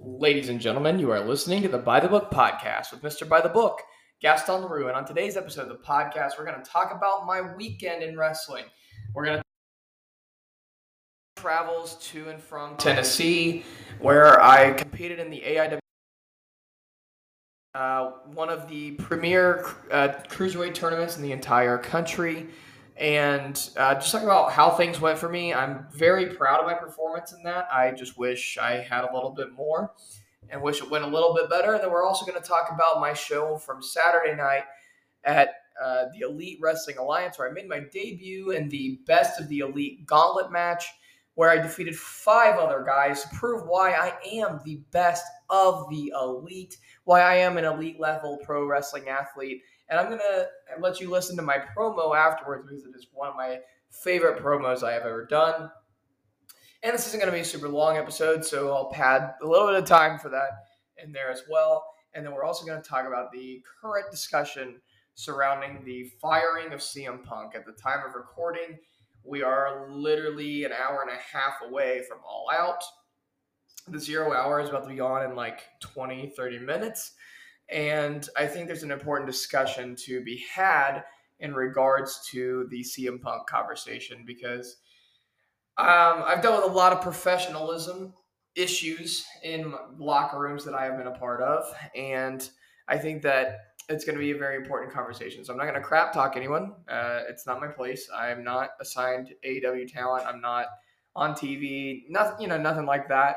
Ladies and gentlemen, you are listening to the By the Book podcast with Mr. By the Book, Gaston LaRue. And on today's episode of the podcast, we're going to talk about my weekend in wrestling. We're going to travels to and from Tennessee, where I competed in the AIW, uh, one of the premier uh, cruiserweight tournaments in the entire country and uh, just talk about how things went for me. I'm very proud of my performance in that. I just wish I had a little bit more and wish it went a little bit better. And then we're also going to talk about my show from Saturday night at uh, the Elite Wrestling Alliance, where I made my debut in the Best of the Elite Gauntlet match, where I defeated five other guys to prove why I am the best of the elite, why I am an elite level pro wrestling athlete and I'm going to let you listen to my promo afterwards because it is one of my favorite promos I have ever done. And this isn't going to be a super long episode, so I'll pad a little bit of time for that in there as well. And then we're also going to talk about the current discussion surrounding the firing of CM Punk. At the time of recording, we are literally an hour and a half away from All Out. The zero hour is about to be on in like 20, 30 minutes. And I think there's an important discussion to be had in regards to the CM Punk conversation because um, I've dealt with a lot of professionalism issues in locker rooms that I have been a part of. And I think that it's going to be a very important conversation. So I'm not going to crap talk anyone. Uh, it's not my place. I am not assigned AEW talent. I'm not on TV. Nothing, you know, nothing like that.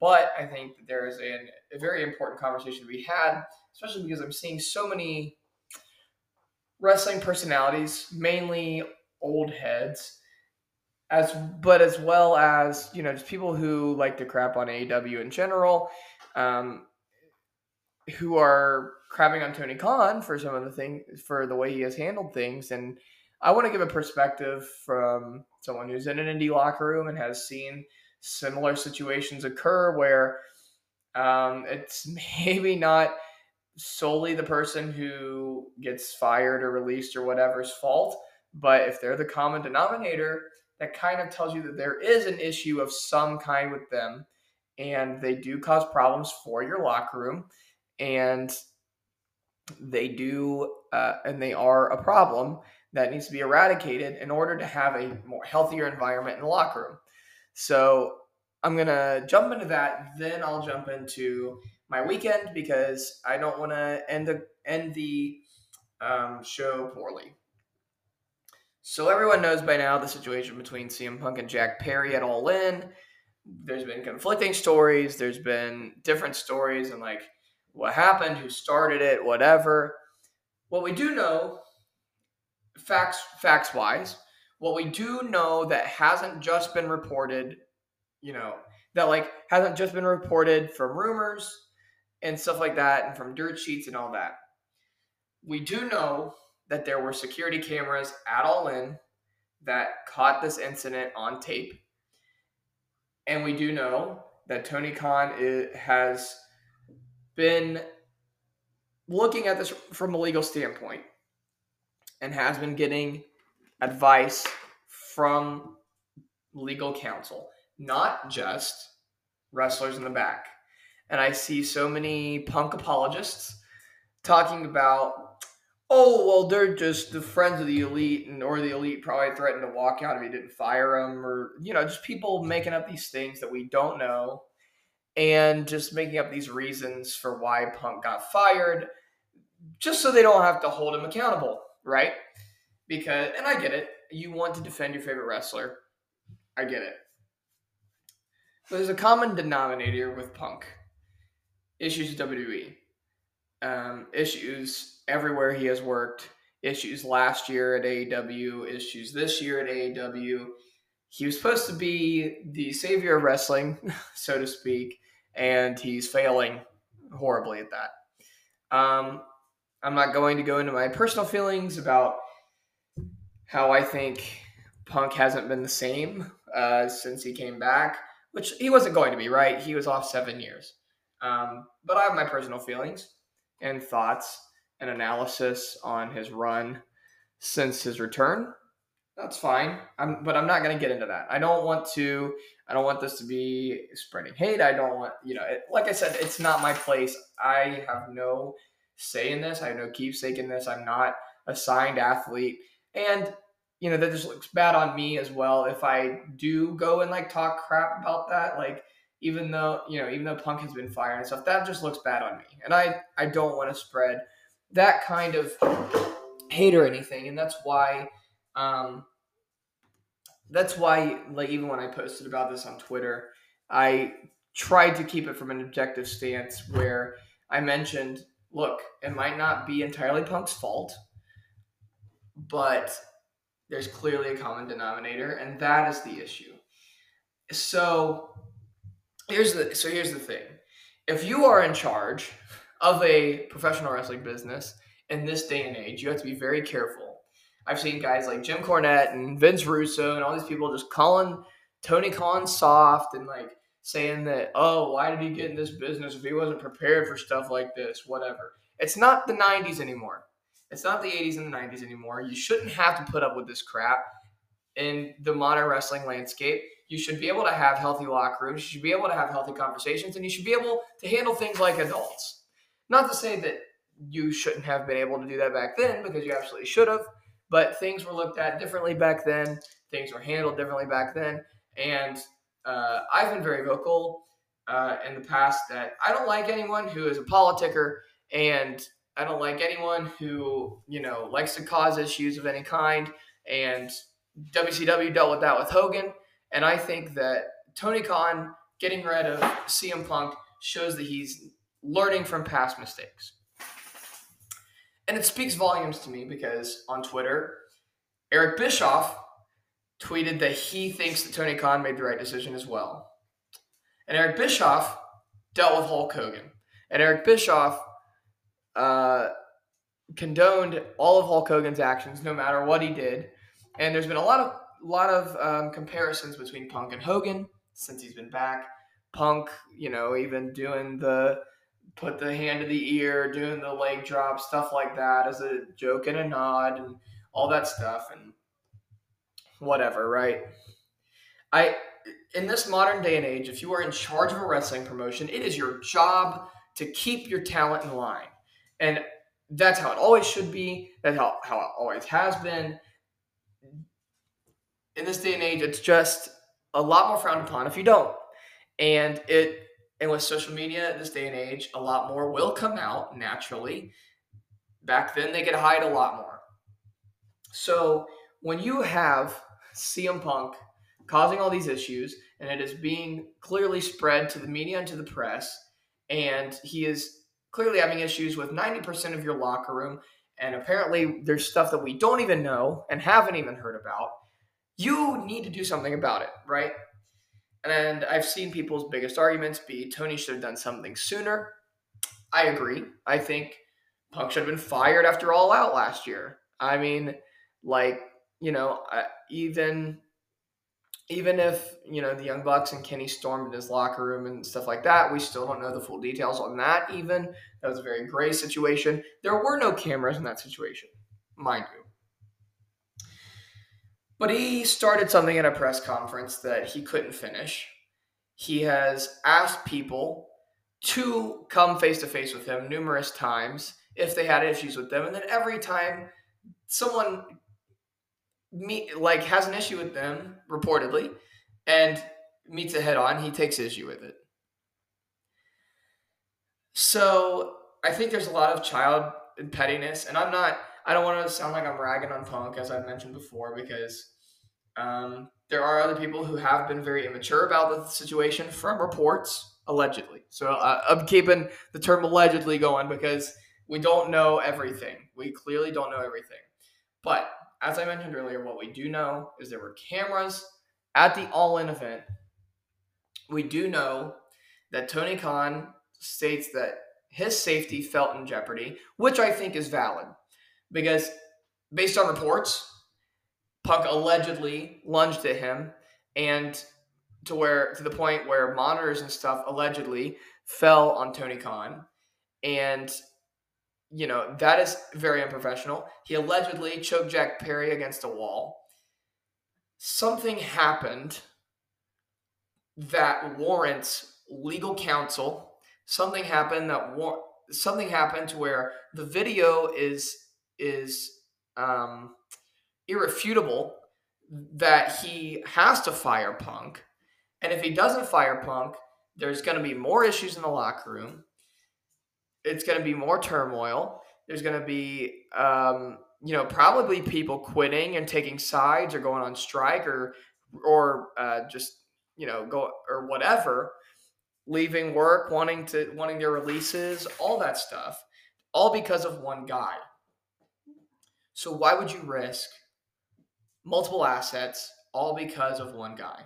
But I think that there is a, a very important conversation to be had especially because I'm seeing so many wrestling personalities, mainly old heads, as but as well as you know just people who like to crap on AEW in general, um, who are crapping on Tony Khan for some of the things for the way he has handled things, and I want to give a perspective from someone who's in an indie locker room and has seen similar situations occur where um, it's maybe not solely the person who gets fired or released or whatever's fault. But if they're the common denominator, that kind of tells you that there is an issue of some kind with them and they do cause problems for your locker room and they do uh, and they are a problem that needs to be eradicated in order to have a more healthier environment in the locker room so i'm going to jump into that then i'll jump into my weekend because I don't want to end the end the um, show poorly. So everyone knows by now the situation between CM Punk and Jack Perry at All In. There's been conflicting stories. There's been different stories and like what happened, who started it, whatever. What we do know, facts facts wise, what we do know that hasn't just been reported, you know, that like hasn't just been reported from rumors and stuff like that, and from dirt sheets and all that. We do know that there were security cameras at All In that caught this incident on tape. And we do know that Tony Khan is, has been looking at this from a legal standpoint and has been getting advice from legal counsel, not just wrestlers in the back and I see so many punk apologists talking about, oh, well, they're just the friends of the elite, and or the elite probably threatened to walk out if he didn't fire them, or you know, just people making up these things that we don't know, and just making up these reasons for why Punk got fired, just so they don't have to hold him accountable, right? Because, and I get it, you want to defend your favorite wrestler, I get it. But there's a common denominator with Punk issues WWE, um, issues everywhere he has worked, issues last year at AEW, issues this year at AEW. He was supposed to be the savior of wrestling, so to speak, and he's failing horribly at that. Um, I'm not going to go into my personal feelings about how I think Punk hasn't been the same uh, since he came back, which he wasn't going to be, right? He was off seven years. Um, but I have my personal feelings and thoughts and analysis on his run since his return. That's fine. I'm, but I'm not going to get into that. I don't want to. I don't want this to be spreading hate. I don't want, you know, it, like I said, it's not my place. I have no say in this. I have no keepsake in this. I'm not a signed athlete, and you know that just looks bad on me as well if I do go and like talk crap about that. Like even though you know even though Punk has been fired and stuff, that just looks bad on me, and I I don't want to spread that kind of hate or anything, and that's why. Um, that's why, like, even when I posted about this on Twitter, I tried to keep it from an objective stance where I mentioned, look, it might not be entirely Punk's fault, but there's clearly a common denominator, and that is the issue. So here's the so here's the thing. If you are in charge of a professional wrestling business in this day and age, you have to be very careful. I've seen guys like Jim Cornette and Vince Russo and all these people just calling Tony Khan soft and like saying that, oh, why did he get in this business if he wasn't prepared for stuff like this? Whatever. It's not the 90s anymore. It's not the 80s and the 90s anymore. You shouldn't have to put up with this crap in the modern wrestling landscape. You should be able to have healthy locker rooms. You should be able to have healthy conversations, and you should be able to handle things like adults. Not to say that you shouldn't have been able to do that back then, because you absolutely should have. But things were looked at differently back then. Things were handled differently back then. And uh, I've been very vocal uh, in the past that I don't like anyone who is a politicker and I don't like anyone who, you know, likes to cause issues of any kind. And WCW dealt with that with Hogan. And I think that Tony Khan getting rid of CM Punk shows that he's learning from past mistakes. And it speaks volumes to me because on Twitter, Eric Bischoff tweeted that he thinks that Tony Khan made the right decision as well. And Eric Bischoff dealt with Hulk Hogan. And Eric Bischoff uh, condoned all of Hulk Hogan's actions, no matter what he did. And there's been a lot of lot of um, comparisons between Punk and Hogan since he's been back. Punk, you know, even doing the put the hand to the ear, doing the leg drop, stuff like that as a joke and a nod, and all that stuff, and whatever, right? I in this modern day and age, if you are in charge of a wrestling promotion, it is your job to keep your talent in line. And that's how it always should be. That's how, how it always has been. In this day and age, it's just a lot more frowned upon if you don't. And it and with social media this day and age, a lot more will come out naturally. Back then they could hide a lot more. So when you have CM Punk causing all these issues and it is being clearly spread to the media and to the press, and he is clearly having issues with 90% of your locker room, and apparently there's stuff that we don't even know and haven't even heard about, you need to do something about it, right? And I've seen people's biggest arguments be Tony should have done something sooner. I agree. I think Punk should have been fired after All Out last year. I mean, like, you know, even even if you know the Young Bucks and Kenny stormed in his locker room and stuff like that, we still don't know the full details on that. Even that was a very gray situation. There were no cameras in that situation, mind you. But he started something at a press conference that he couldn't finish. He has asked people to come face to face with him numerous times if they had issues with them, and then every time someone meet like has an issue with them reportedly and meets it head on he takes issue with it so i think there's a lot of child pettiness and i'm not i don't want to sound like i'm ragging on punk as i've mentioned before because um, there are other people who have been very immature about the situation from reports allegedly. So uh, i'm keeping the term allegedly going because we don't know everything. We clearly don't know everything. But as I mentioned earlier, what we do know is there were cameras at the All In event. We do know that Tony Khan states that his safety felt in jeopardy, which I think is valid because based on reports, Punk allegedly lunged at him and to where to the point where monitors and stuff allegedly fell on Tony Khan and you know, that is very unprofessional. He allegedly choked Jack Perry against a wall. something happened that warrants legal counsel. Something happened that war- something happened to where the video is is um, irrefutable that he has to fire Punk, and if he doesn't fire Punk, there's going to be more issues in the locker room. It's going to be more turmoil. There's going to be um, you know probably people quitting and taking sides or going on strike or or uh, just you know go or whatever leaving work wanting to wanting their releases all that stuff all because of one guy so why would you risk multiple assets all because of one guy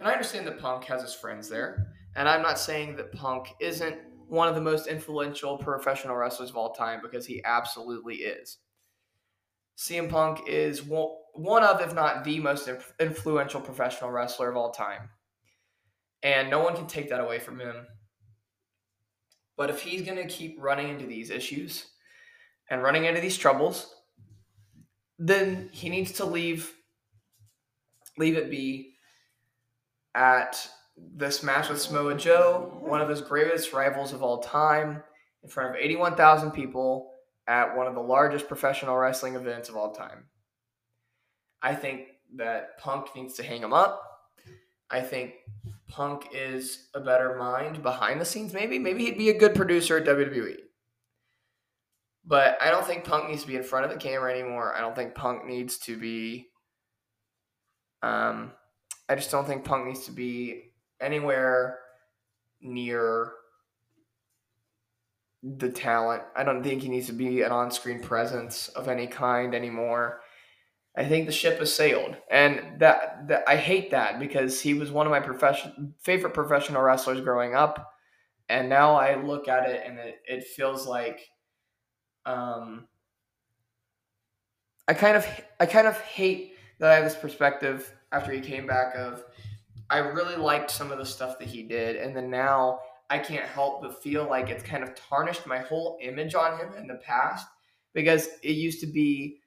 and i understand that punk has his friends there and i'm not saying that punk isn't one of the most influential professional wrestlers of all time because he absolutely is CM Punk is one of, if not the most influential professional wrestler of all time. And no one can take that away from him. But if he's going to keep running into these issues and running into these troubles, then he needs to leave leave it be at this match with Samoa Joe, one of his greatest rivals of all time, in front of 81,000 people at one of the largest professional wrestling events of all time. I think that Punk needs to hang him up. I think Punk is a better mind behind the scenes, maybe. Maybe he'd be a good producer at WWE. But I don't think Punk needs to be in front of the camera anymore. I don't think Punk needs to be. Um, I just don't think Punk needs to be anywhere near the talent. I don't think he needs to be an on screen presence of any kind anymore. I think the ship has sailed, and that, that I hate that because he was one of my profession favorite professional wrestlers growing up, and now I look at it and it, it feels like, um, I kind of I kind of hate that I have this perspective after he came back of I really liked some of the stuff that he did, and then now I can't help but feel like it's kind of tarnished my whole image on him in the past because it used to be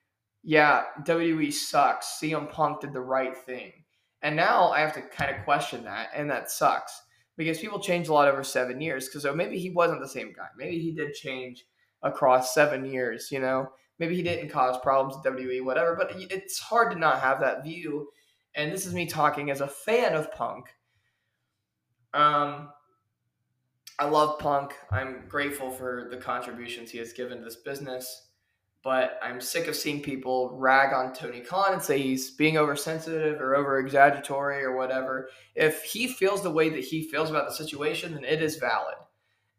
yeah, WWE sucks. CM Punk did the right thing. And now I have to kind of question that, and that sucks because people change a lot over seven years. Because oh, maybe he wasn't the same guy. Maybe he did change across seven years. You know, maybe he didn't cause problems at WWE, whatever. But it's hard to not have that view. And this is me talking as a fan of Punk. Um, I love Punk. I'm grateful for the contributions he has given to this business but I'm sick of seeing people rag on Tony Khan and say he's being oversensitive or over exaggeratory or whatever. If he feels the way that he feels about the situation, then it is valid.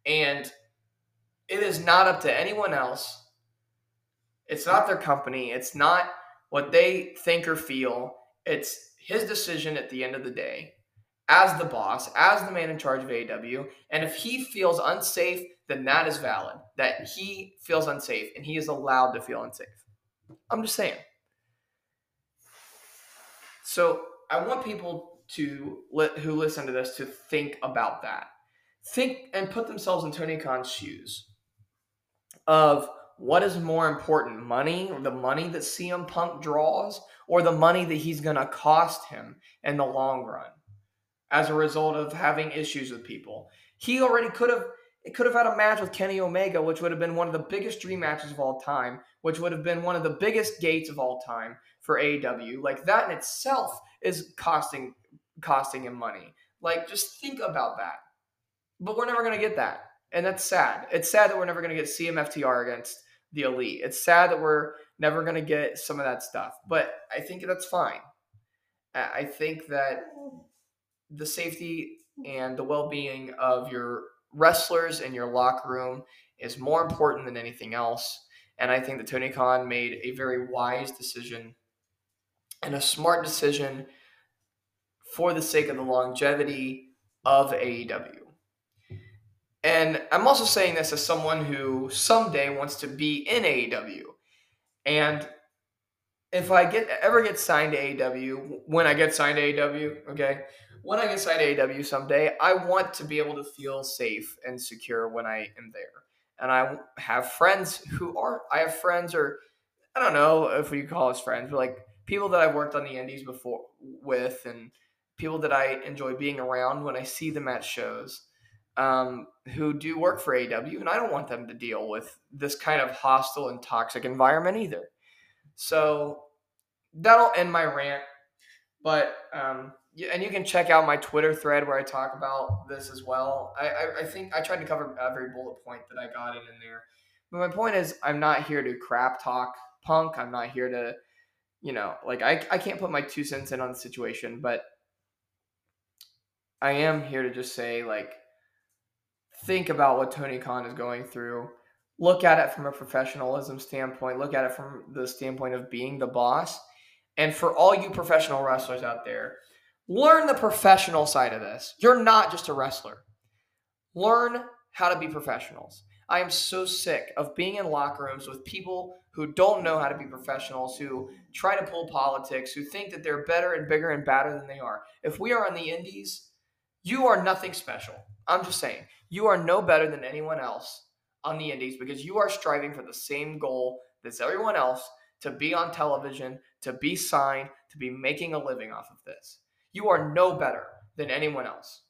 And it is not up to anyone else. It's not their company. It's not what they think or feel. It's his decision at the end of the day as the boss, as the man in charge of AEW. And if he feels unsafe then that is valid. That he feels unsafe and he is allowed to feel unsafe. I'm just saying. So I want people to who listen to this to think about that. Think and put themselves in Tony Khan's shoes of what is more important, money, the money that CM Punk draws, or the money that he's going to cost him in the long run as a result of having issues with people. He already could have it could have had a match with Kenny Omega, which would have been one of the biggest dream matches of all time, which would have been one of the biggest gates of all time for AEW. Like that in itself is costing costing him money. Like just think about that. But we're never gonna get that. And that's sad. It's sad that we're never gonna get CMFTR against the elite. It's sad that we're never gonna get some of that stuff. But I think that's fine. I think that the safety and the well-being of your wrestlers in your locker room is more important than anything else. And I think that Tony Khan made a very wise decision and a smart decision for the sake of the longevity of AEW. And I'm also saying this as someone who someday wants to be in AEW. And if I get ever get signed to AEW, when I get signed to AEW, okay, when I get signed to AEW someday, I want to be able to feel safe and secure when I am there. And I have friends who are, I have friends, or I don't know if we call us friends, but like people that I've worked on the indies before with and people that I enjoy being around when I see them at shows um, who do work for AW, and I don't want them to deal with this kind of hostile and toxic environment either. So that'll end my rant. But um, and you can check out my Twitter thread where I talk about this as well. I, I, I think I tried to cover every bullet point that I got in in there. But my point is, I'm not here to crap talk punk. I'm not here to, you know, like I, I can't put my two cents in on the situation, but I am here to just say, like, think about what Tony Khan is going through. Look at it from a professionalism standpoint. Look at it from the standpoint of being the boss. And for all you professional wrestlers out there, learn the professional side of this. You're not just a wrestler. Learn how to be professionals. I am so sick of being in locker rooms with people who don't know how to be professionals, who try to pull politics, who think that they're better and bigger and badder than they are. If we are on the indies, you are nothing special. I'm just saying, you are no better than anyone else on the indies because you are striving for the same goal as everyone else to be on television, to be signed, to be making a living off of this. You are no better than anyone else.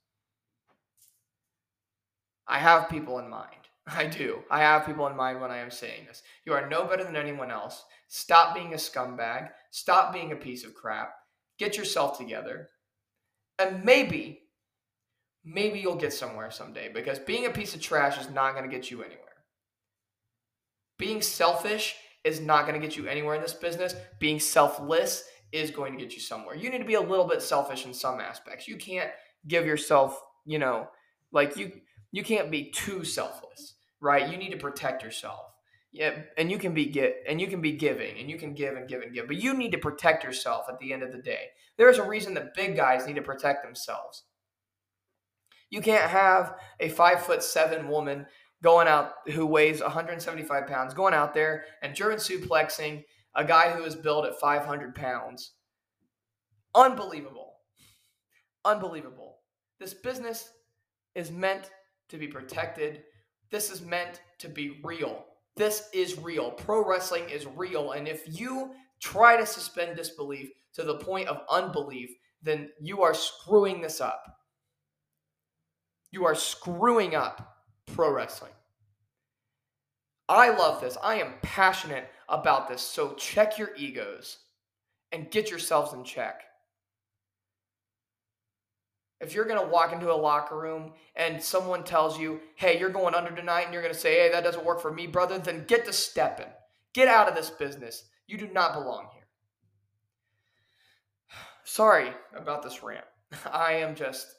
I have people in mind. I do. I have people in mind when I am saying this. You are no better than anyone else. Stop being a scumbag. Stop being a piece of crap. Get yourself together. And maybe maybe you'll get somewhere someday because being a piece of trash is not going to get you anywhere. Being selfish is not going to get you anywhere in this business. Being selfless is going to get you somewhere. You need to be a little bit selfish in some aspects. You can't give yourself, you know, like you you can't be too selfless, right? You need to protect yourself. Yeah, and you can be get and you can be giving and you can give and give and give, but you need to protect yourself at the end of the day. There's a reason that big guys need to protect themselves. You can't have a five foot seven woman going out who weighs 175 pounds going out there and German suplexing a guy who is built at 500 pounds. Unbelievable. Unbelievable. This business is meant to be protected. This is meant to be real. This is real. Pro wrestling is real. And if you try to suspend disbelief to the point of unbelief, then you are screwing this up. You are screwing up pro wrestling. I love this. I am passionate about this. So check your egos and get yourselves in check. If you're going to walk into a locker room and someone tells you, hey, you're going under tonight, and you're going to say, hey, that doesn't work for me, brother, then get to stepping. Get out of this business. You do not belong here. Sorry about this rant. I am just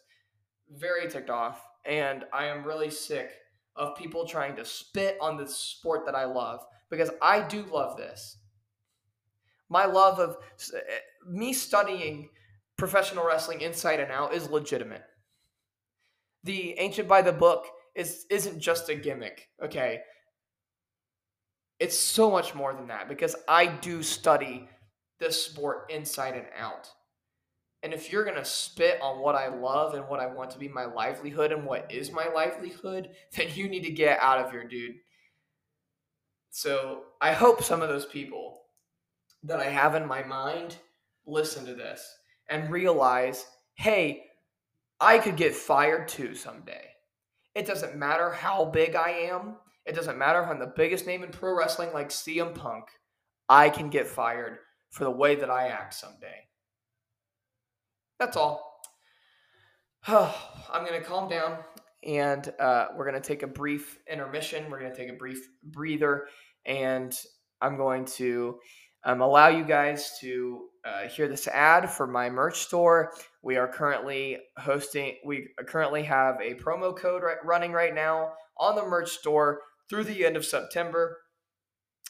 very ticked off, and I am really sick of people trying to spit on the sport that I love because I do love this. My love of eh, me studying professional wrestling inside and out is legitimate. The ancient by the book is isn't just a gimmick, okay? It's so much more than that because I do study this sport inside and out. And if you're going to spit on what I love and what I want to be my livelihood and what is my livelihood, then you need to get out of here, dude. So I hope some of those people that I have in my mind listen to this and realize hey, I could get fired too someday. It doesn't matter how big I am, it doesn't matter if I'm the biggest name in pro wrestling like CM Punk. I can get fired for the way that I act someday. That's all. I'm going to calm down and uh, we're going to take a brief intermission. We're going to take a brief breather, and I'm going to um, allow you guys to uh, hear this ad for my merch store. We are currently hosting, we currently have a promo code right, running right now on the merch store through the end of September.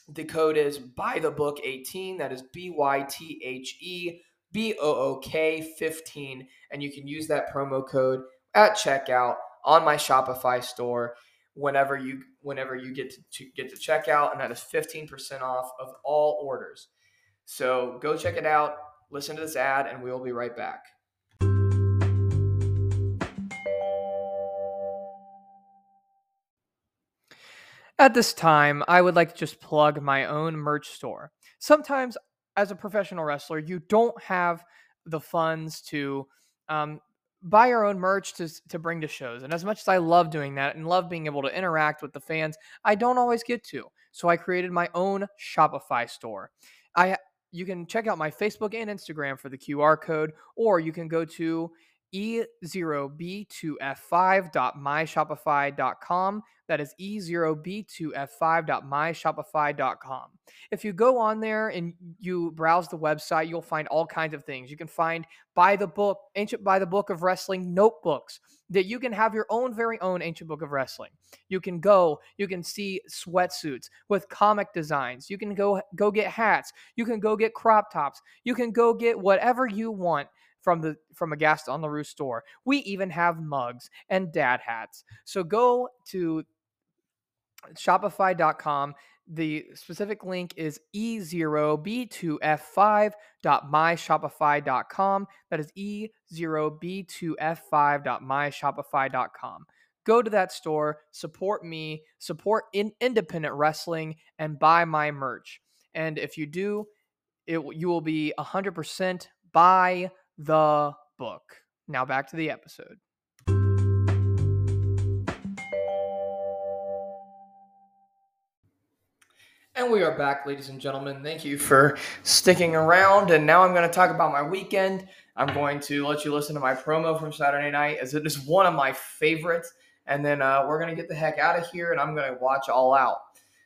The code is by the book 18. That is B Y T H E B O O K 15. And you can use that promo code at checkout on my Shopify store whenever you whenever you get to, to get to checkout, and that is 15% off of all orders. So go check it out, listen to this ad, and we will be right back. At this time, I would like to just plug my own merch store. Sometimes as a professional wrestler, you don't have the funds to um, buy your own merch to to bring to shows. And as much as I love doing that and love being able to interact with the fans, I don't always get to. So I created my own Shopify store. I you can check out my Facebook and Instagram for the QR code, or you can go to e0b2f5.myshopify.com. That is e0b2f5.myshopify.com. If you go on there and you browse the website, you'll find all kinds of things. You can find by the book, Ancient by the Book of Wrestling notebooks that you can have your own very own Ancient Book of Wrestling. You can go, you can see sweatsuits with comic designs. You can go go get hats. You can go get crop tops. You can go get whatever you want from the from a Gaston LaRue store. We even have mugs and dad hats. So go to shopify.com. The specific link is e0b2f5.myshopify.com. That is e0b2f5.myshopify.com. Go to that store, support me, support in independent wrestling, and buy my merch. And if you do, it you will be 100% buy the book. Now back to the episode. And we are back, ladies and gentlemen. Thank you for sticking around. And now I'm going to talk about my weekend. I'm going to let you listen to my promo from Saturday night, as it is one of my favorites. And then uh, we're going to get the heck out of here, and I'm going to watch All Out.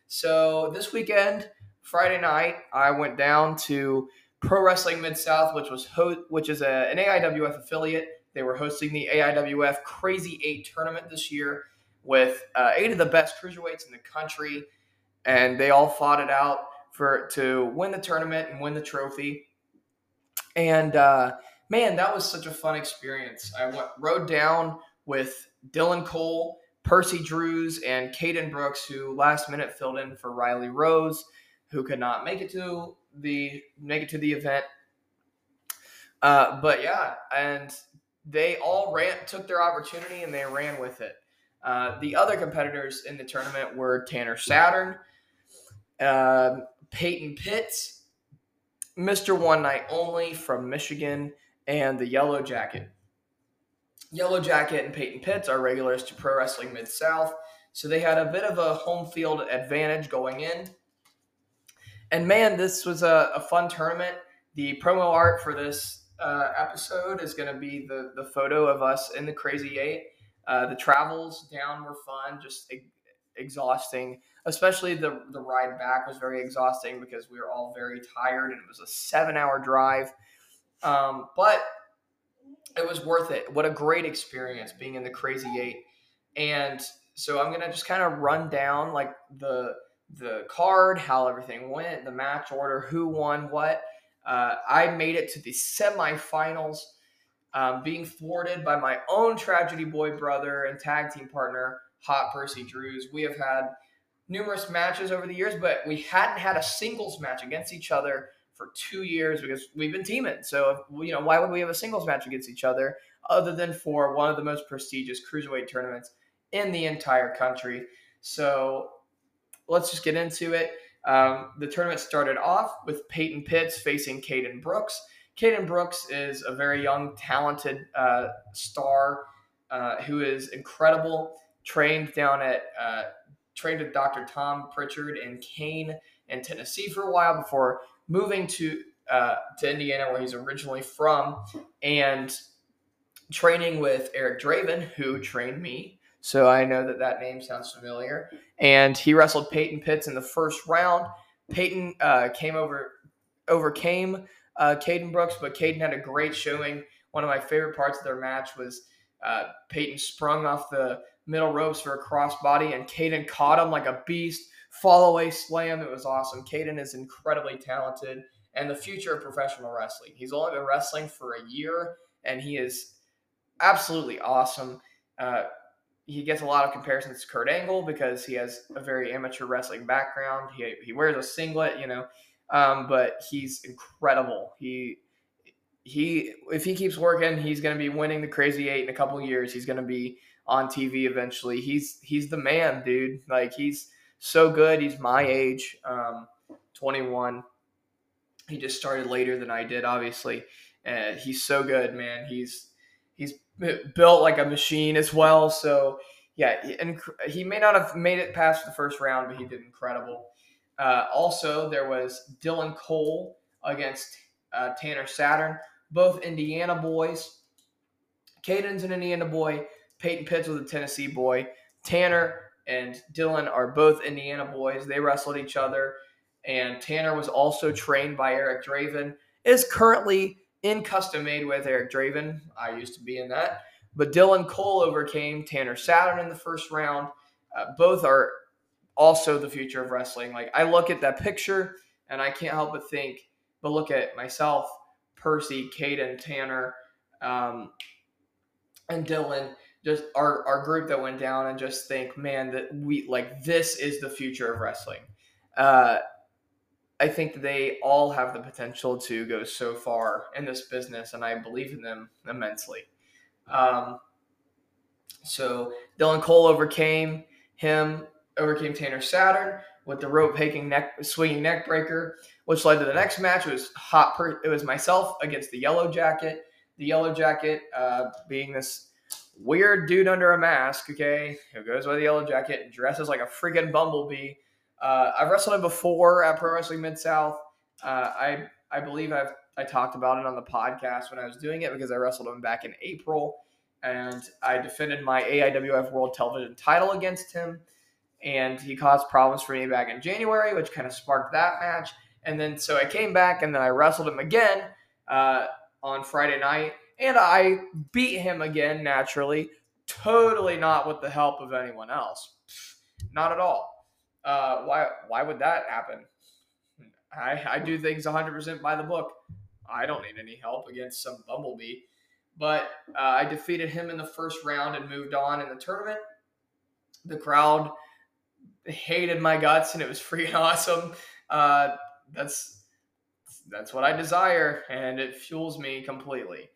So this weekend, Friday night, I went down to Pro Wrestling Mid South, which was ho- which is a, an AIWF affiliate. They were hosting the AIWF Krazy Eight tournament this year with uh, eight of the best cruiserweights in the country, and they all fought it out for to win the tournament and win the trophy. And uh, man, that was such a fun experience. I went rode down with Dylan Cole, Percy Drews, and Caden Brooks, who last minute filled in for Riley Rose, who could not make it to the make it to the event. Uh, but yeah, and they all ran took their opportunity and they ran with it. Uh, the other competitors in the tournament were Tanner Saturn, uh, Peyton Pitts, Mr. One Night Only from Michigan, and the Yellow Jacket. Yellow Jacket and Peyton Pitts are regulars to Pro Wrestling Mid South, so they had a bit of a home field advantage going in. And man, this was a, a fun tournament. The promo art for this uh, episode is going to be the the photo of us in the Krazy Eight. Uh, the travels down were fun, just e- exhausting. Especially the the ride back was very exhausting because we were all very tired and it was a seven hour drive. Um, but it was worth it. What a great experience being in the Krazy Eight. And so I'm gonna just kind of run down like the the card, how everything went, the match order, who won what. Uh, I made it to the semifinals, um, being thwarted by my own tragedy boy brother and tag team partner, Hot Percy Drews. We have had numerous matches over the years, but we hadn't had a singles match against each other for two years because we've been teaming. So, you know, why would we have a singles match against each other other than for one of the most prestigious cruiserweight tournaments in the entire country? So, let's just get into it. Um, the tournament started off with Peyton Pitts facing Caden Brooks. Caden Brooks is a very young, talented uh, star uh, who is incredible. Trained down at uh, trained with Dr. Tom Prichard in Kane in Tennessee for a while before moving to uh, to Indiana, where he's originally from, and training with Eric Draven, who trained me. So I know that that name sounds familiar. And he wrestled Peyton Pitts in the first round. Peyton uh, came over, overcame uh, Caden Brooks, but Caden had a great showing. One of my favorite parts of their match was uh, Peyton sprung off the middle ropes for a crossbody, and Caden caught him like a beast. Fall away slam. It was awesome. Caden is incredibly talented and the future of professional wrestling. He's only been wrestling for a year, and he is absolutely awesome. Uh, he gets a lot of comparisons to Kurt Angle because he has a very amateur wrestling background. He, he wears a singlet, you know, um, but he's incredible. He he if he keeps working, he's going to be winning the Krazy Eight in a couple years. He's going to be on TV eventually. He's he's the man, dude. Like he's so good. He's my age, um, 21, he just started later than I did, obviously. And he's so good, man. He's he's built like a machine as well. So yeah, and he may not have made it past the first round, but he did incredible. Uh, also, there was Dylan Cole against uh, Tanner Saturn, both Indiana boys. Caden's an Indiana boy. Peyton Pitts was a Tennessee boy. Tanner and Dylan are both Indiana boys. They wrestled each other. And Tanner was also trained by Eric Draven, is currently in custom made with Eric Draven. I used to be in that. But Dylan Cole overcame Tanner Saturn in the first round. Uh, both are also the future of wrestling. Like I look at that picture and I can't help but think, but look at myself, Percy, Caden, Tanner, um, and Dylan, just our, our group that went down and just think, man, that we like this is the future of wrestling. Uh, I think they all have the potential to go so far in this business, and I believe in them immensely. Um, so Dylan Cole overcame him, overcame Tanner Saturn with the rope taking neck swinging neck breaker, which led to the next match. It was hot. Per, it was myself against the Yellow Jacket. The Yellow Jacket uh, being this weird dude under a mask, okay, who goes by the Yellow Jacket dresses like a freaking bumblebee. Uh, I've wrestled him before at Pro Wrestling Mid South. Uh, I I believe I've I talked about it on the podcast when I was doing it because I wrestled him back in April and I defended my AIWF World Television title against him. And he caused problems for me back in January, which kind of sparked that match. And then so I came back and then I wrestled him again uh, on Friday night and I beat him again naturally. Totally not with the help of anyone else. Not at all. Uh, why? Why would that happen? I, I do things 100% by the book. I don't need any help against some bumblebee. But uh, I defeated him in the first round and moved on in the tournament. The crowd hated my guts, and it was freaking awesome. Uh, that's that's what I desire, and it fuels me completely.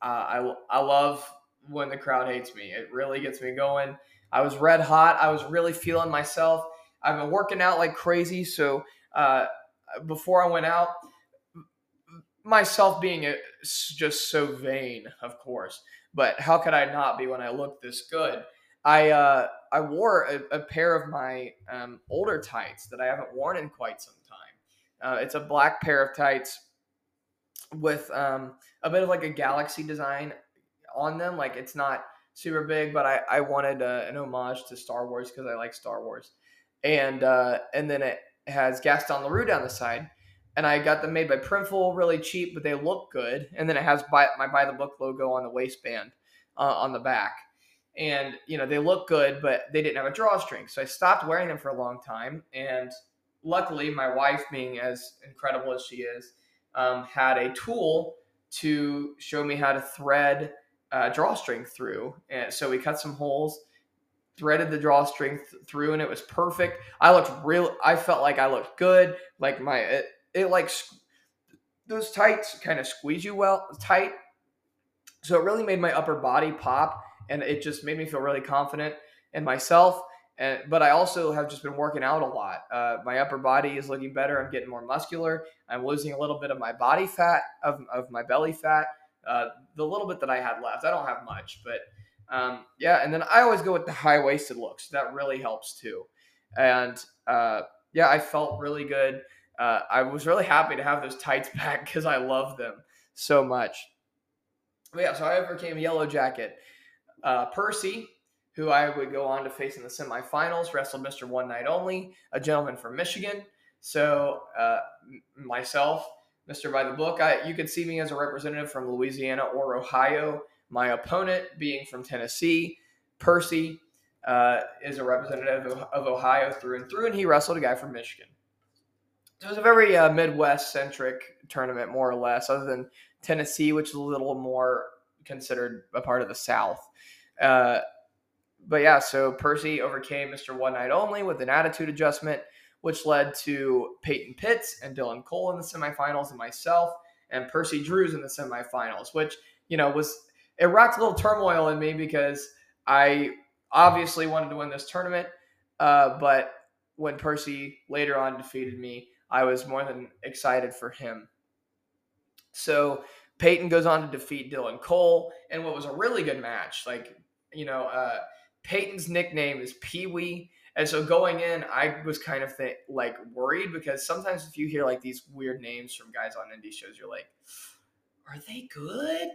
Uh, I I love when the crowd hates me. It really gets me going. I was red hot. I was really feeling myself. I've been working out like crazy. So uh, before I went out, myself being a, just so vain, of course. But how could I not be when I look this good? I uh, I wore a, a pair of my um, older tights that I haven't worn in quite some time. Uh, it's a black pair of tights with um, a bit of like a galaxy design on them. Like it's not super big, but I, I wanted uh, an homage to Star Wars because I like Star Wars. And uh, and then it has Gaston LaRue down the side and I got them made by Printful, really cheap, but they look good. And then it has by, my By the Book logo on the waistband uh, on the back. And, you know, they look good, but they didn't have a drawstring. So I stopped wearing them for a long time. And luckily, my wife, being as incredible as she is, um, had a tool to show me how to thread a drawstring through. And so we cut some holes threaded the drawstring th- through and it was perfect. I looked real I felt like I looked good. Like my it, it like those tights kind of squeeze you well tight. So it really made my upper body pop and it just made me feel really confident in myself. And, but I also have just been working out a lot. Uh, my upper body is looking better. I'm getting more muscular. I'm losing a little bit of my body fat, of, of my belly fat, uh, the little bit that I had left. I don't have much, but um, yeah. And then I always go with the high waisted looks. That really helps too. And uh, yeah, I felt really good uh, I was really happy to have those tights back because I love them so much. But yeah, so I overcame Yellow Jacket. Uh, Percy, who I would go on to face in the semifinals, wrestled Mr. One Night Only, a gentleman from Michigan. So uh, myself, Mr. By the Book, I, you could see me as a representative from Louisiana or Ohio. My opponent being from Tennessee, Percy uh, is a representative of, Ohio through and through, and he wrestled a guy from Michigan So it was a very uh, Midwest centric tournament, more or less, other than Tennessee, which is a little more considered a part of the South. Uh, but yeah, so Percy overcame Mr. One Night Only with an attitude adjustment, which led to Peyton Pitts and Dylan Cole in the semifinals, and myself and Percy Drews in the semifinals, which you know was it rocked a little turmoil in me because I obviously wanted to win this tournament, uh, but when Percy later on defeated me, I was more than excited for him So Peyton goes on to defeat Dylan Cole and what was a really good match. Like, you know, uh, Peyton's nickname is Pee Wee. And so going in, I was kind of th- like worried because sometimes if you hear like these weird names from guys on indie shows, you're like, are they good?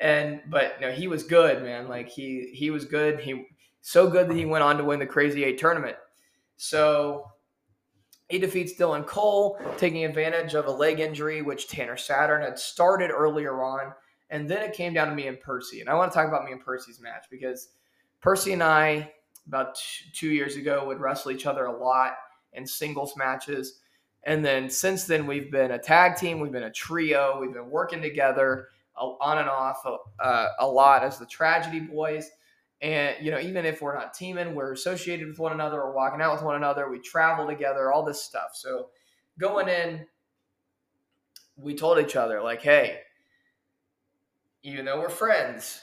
And but no, he was good, man. Like he he was good. He so good that he went on to win the Krazy Eight tournament. So he defeats Dylan Cole, taking advantage of a leg injury, which Tanner Saturn had started earlier on. And then it came down to me and Percy. And I want to talk about me and Percy's match because Percy and I, about two years ago, would wrestle each other a lot in singles matches. And then since then, we've been a tag team, we've been a trio, we've been working together on and off uh, a lot as the Tragedy Boys. And, you know, even if we're not teaming, we're associated with one another, we're walking out with one another, we travel together, all this stuff. So going in, we told each other, like, hey, even though we're friends,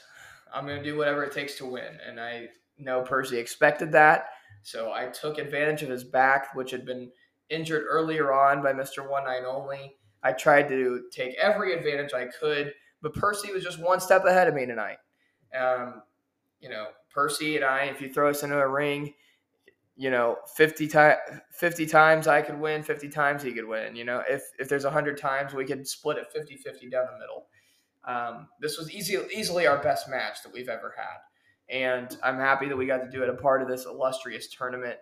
I'm going to do whatever it takes to win. And I know Percy expected that. So I took advantage of his back, which had been injured earlier on by Mr. One Night Only. I tried to take every advantage I could, but Percy was just one step ahead of me tonight. Um, you know, Percy and I, if you throw us into a ring, you know, 50, ti- 50 times I could win, 50 times he could win. You know, if, if there's 100 times, we could split it 50 50 down the middle. Um, this was easy, easily our best match that we've ever had. And I'm happy that we got to do it a part of this illustrious tournament.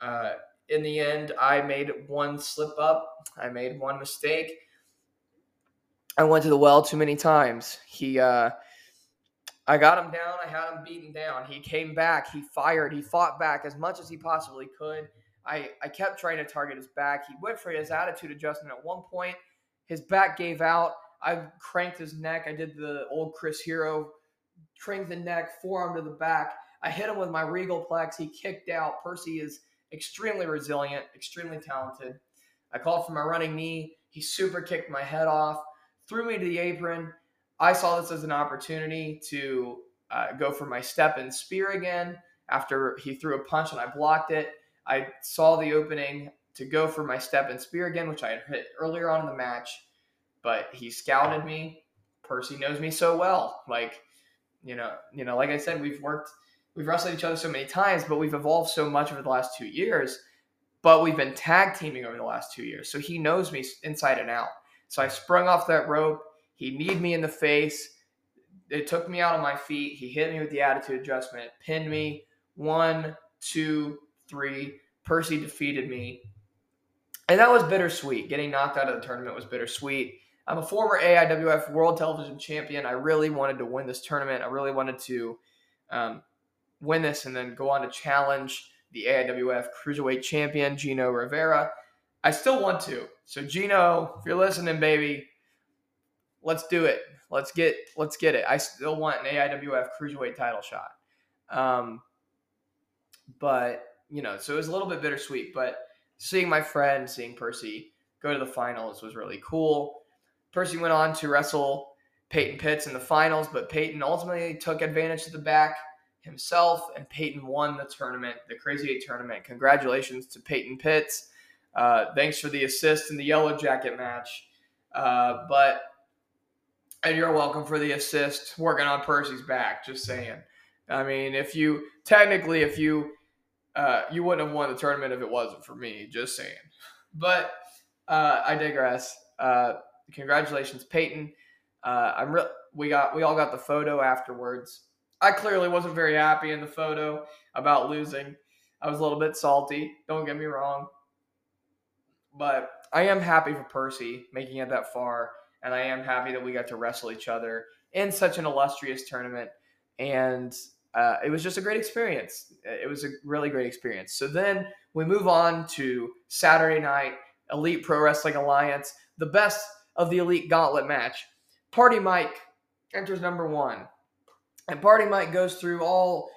Uh, in the end, I made one slip up, I made one mistake. I went to the well too many times. He, uh, I got him down. I had him beaten down. He came back. He fired. He fought back as much as he possibly could. I, I kept trying to target his back. He went for his attitude adjustment at one point. His back gave out. I cranked his neck. I did the old Chris Hero, cranked the neck, forearm to the back. I hit him with my regal plex. He kicked out. Percy is extremely resilient, extremely talented. I called for my running knee. He super kicked my head off, threw me to the apron. I saw this as an opportunity to uh, go for my step and spear again after he threw a punch and I blocked it. I saw the opening to go for my step and spear again, which I had hit earlier on in the match, but he scouted me. Percy knows me so well. Like, you know, you know, like I said, we've worked, we've wrestled each other so many times, but we've evolved so much over the last two years. But we've been tag teaming over the last two years, so he knows me inside and out. So I sprung off that rope he kneed me in the face. It took me out on my feet. He hit me with the attitude adjustment, pinned me. One, two, three. Percy defeated me. And that was bittersweet. Getting knocked out of the tournament was bittersweet. I'm a former AIWF World Television Champion. I really wanted to win this tournament. I really wanted to um, win this and then go on to challenge the AIWF Cruiserweight Champion, Gino Rivera. I still want to. So, Gino, if you're listening, baby, let's do it. Let's get let's get it. I still want an AIWF cruiserweight title shot. Um, but you know, so it was a little bit bittersweet. But seeing my friend, seeing Percy go to the finals was really cool. Percy went on to wrestle Peyton Pitts in the finals, but Peyton ultimately took advantage of the back himself, and Peyton won the tournament, the Krazy Eight tournament. Congratulations to Peyton Pitts. Uh, thanks for the assist in the Yellow Jacket match. Uh, but and you're welcome for the assist working on Percy's back. Just saying. I mean, if you technically, if you uh, you wouldn't have won the tournament if it wasn't for me. Just saying. But uh, I digress. Uh, congratulations, Peyton. I'm re- we got we all got the photo afterwards. I clearly wasn't very happy in the photo about losing. I was a little bit salty. Don't get me wrong, but I am happy for Percy making it that far and I am happy that we got to wrestle each other in such an illustrious tournament. And uh, it was just a great experience. It was a really great experience. So then we move on to Saturday night, Elite Pro Wrestling Alliance, the best of the Elite Gauntlet match. Party Mike enters number one. And Party Mike goes through all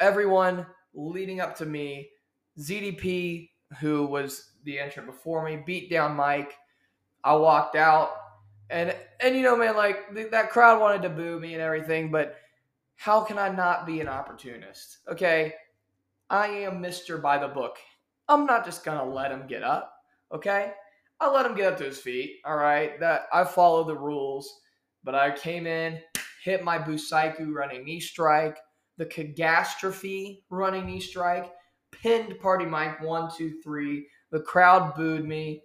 everyone leading up to me. ZDP, who was the entrant before me, beat down Mike. I walked out and and you know, man, like th- that crowd wanted to boo me and everything, but how can I not be an opportunist? Okay, I am Mister by the book. I'm not just gonna let him get up. Okay, I let him get up to his feet. All right, that I follow the rules, but I came in, hit my Busaiku running knee strike, the Kagastrophe running knee strike, pinned Party Mike one, two, three. The crowd booed me.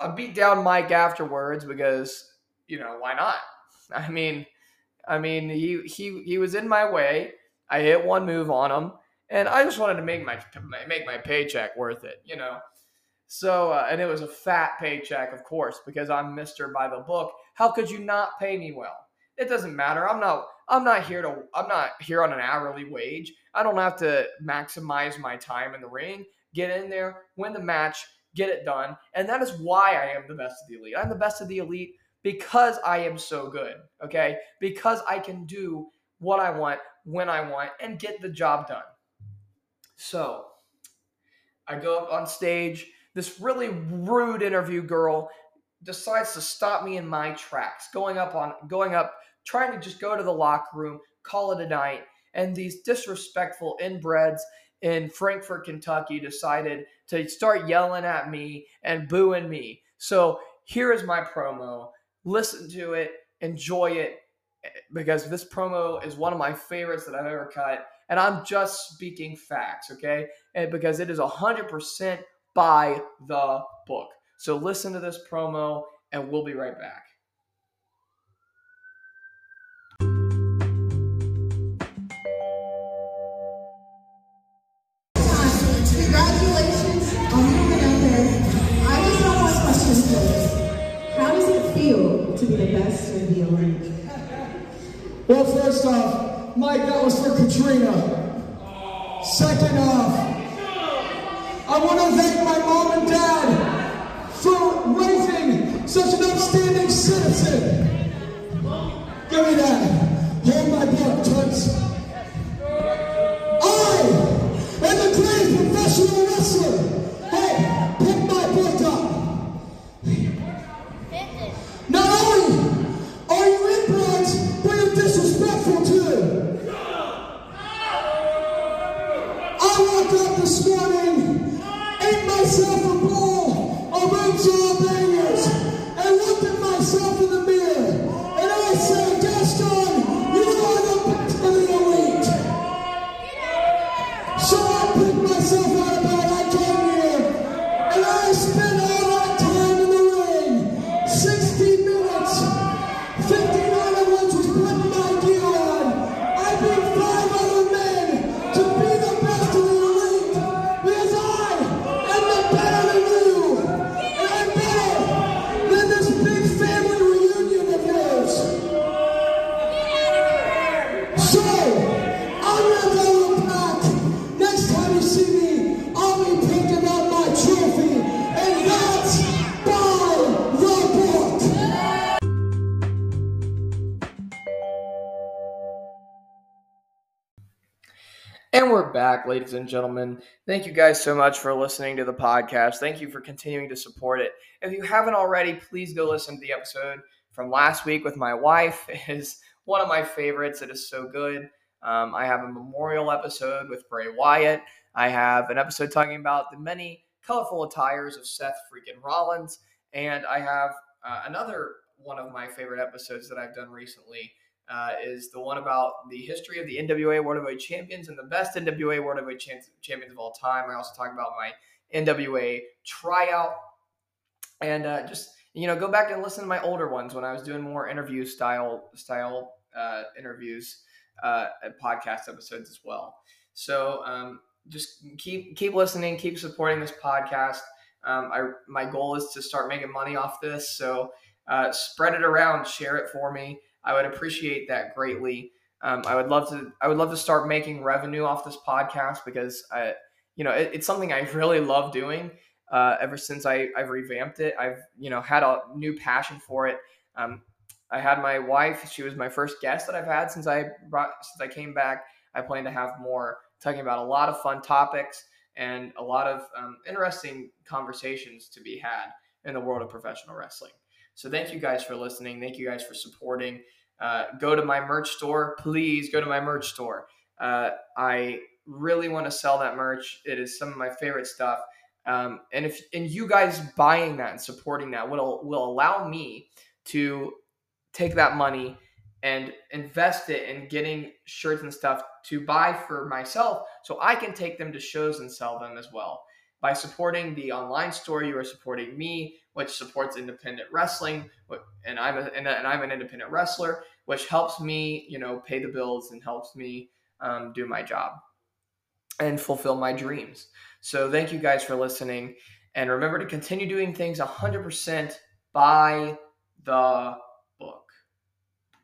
I beat down Mike afterwards because you know why not? I mean, I mean he he he was in my way. I hit one move on him, and I just wanted to make my make my paycheck worth it, you know. So, uh, and it was a fat paycheck, of course, because I'm Mister by the book. How could you not pay me well? It doesn't matter. I'm not. I'm not here to. I'm not here on an hourly wage. I don't have to maximize my time in the ring. Get in there, win the match, get it done, and that is why I am the best of the elite. I'm the best of the elite because I am so good. Okay, because I can do what I want when I want and get the job done. So, I go up on stage this really rude interview girl decides to stop me in my tracks, going up on going up, trying to just go to the locker room, call it a night. And these disrespectful inbreds in Frankfort, Kentucky decided to start yelling at me and booing me. So here is my promo. Listen to it, enjoy it, because this promo is one of my favorites that I've ever cut. And I'm just speaking facts, okay? And because it is 100% by the book. So listen to this promo, and we'll be right back. Congratulations on moving up there. I just have one question for you. How does it feel to be the best of the elite? Well, first off, Mike, that was for Katrina. Second off, I want to thank my mom and dad for raising such an outstanding citizen. Give me that. Hold my book, Toots. Back, ladies and gentlemen. Thank you guys so much for listening to the podcast. Thank you for continuing to support it. If you haven't already, please go listen to the episode from last week with my wife. It is one of my favorites. It is so good. Um, I have a memorial episode with Bray Wyatt. I have an episode talking about the many colorful attires of Seth freaking Rollins. And I have uh, another one of my favorite episodes that I've done recently uh, is the one about the history of the NWA World Heavyweight Champions and the best NWA World Champ- Champions of all time. I also talk about my NWA tryout and uh, just you know go back and listen to my older ones when I was doing more interview style style uh, interviews uh, podcast episodes as well. So um, just keep keep listening, keep supporting this podcast. Um, I my goal is to start making money off this, so uh, spread it around, share it for me. I would appreciate that greatly. Um, I would love to. I would love to start making revenue off this podcast because I, you know, it, it's something I really love doing. Uh, ever since I, I've revamped it, I've you know had a new passion for it. Um, I had my wife; she was my first guest that I've had since I brought since I came back. I plan to have more talking about a lot of fun topics and a lot of um, interesting conversations to be had in the world of professional wrestling. So thank you guys for listening. Thank you guys for supporting. Uh, go to my merch store, please. Go to my merch store. Uh, I really want to sell that merch. It is some of my favorite stuff. Um, and if and you guys buying that and supporting that will will allow me to take that money and invest it in getting shirts and stuff to buy for myself so I can take them to shows and sell them as well. By supporting the online store, you are supporting me, which supports independent wrestling, and I'm a, and I'm an independent wrestler, which helps me, you know, pay the bills and helps me um, do my job and fulfill my dreams. So thank you guys for listening, and remember to continue doing things 100% by the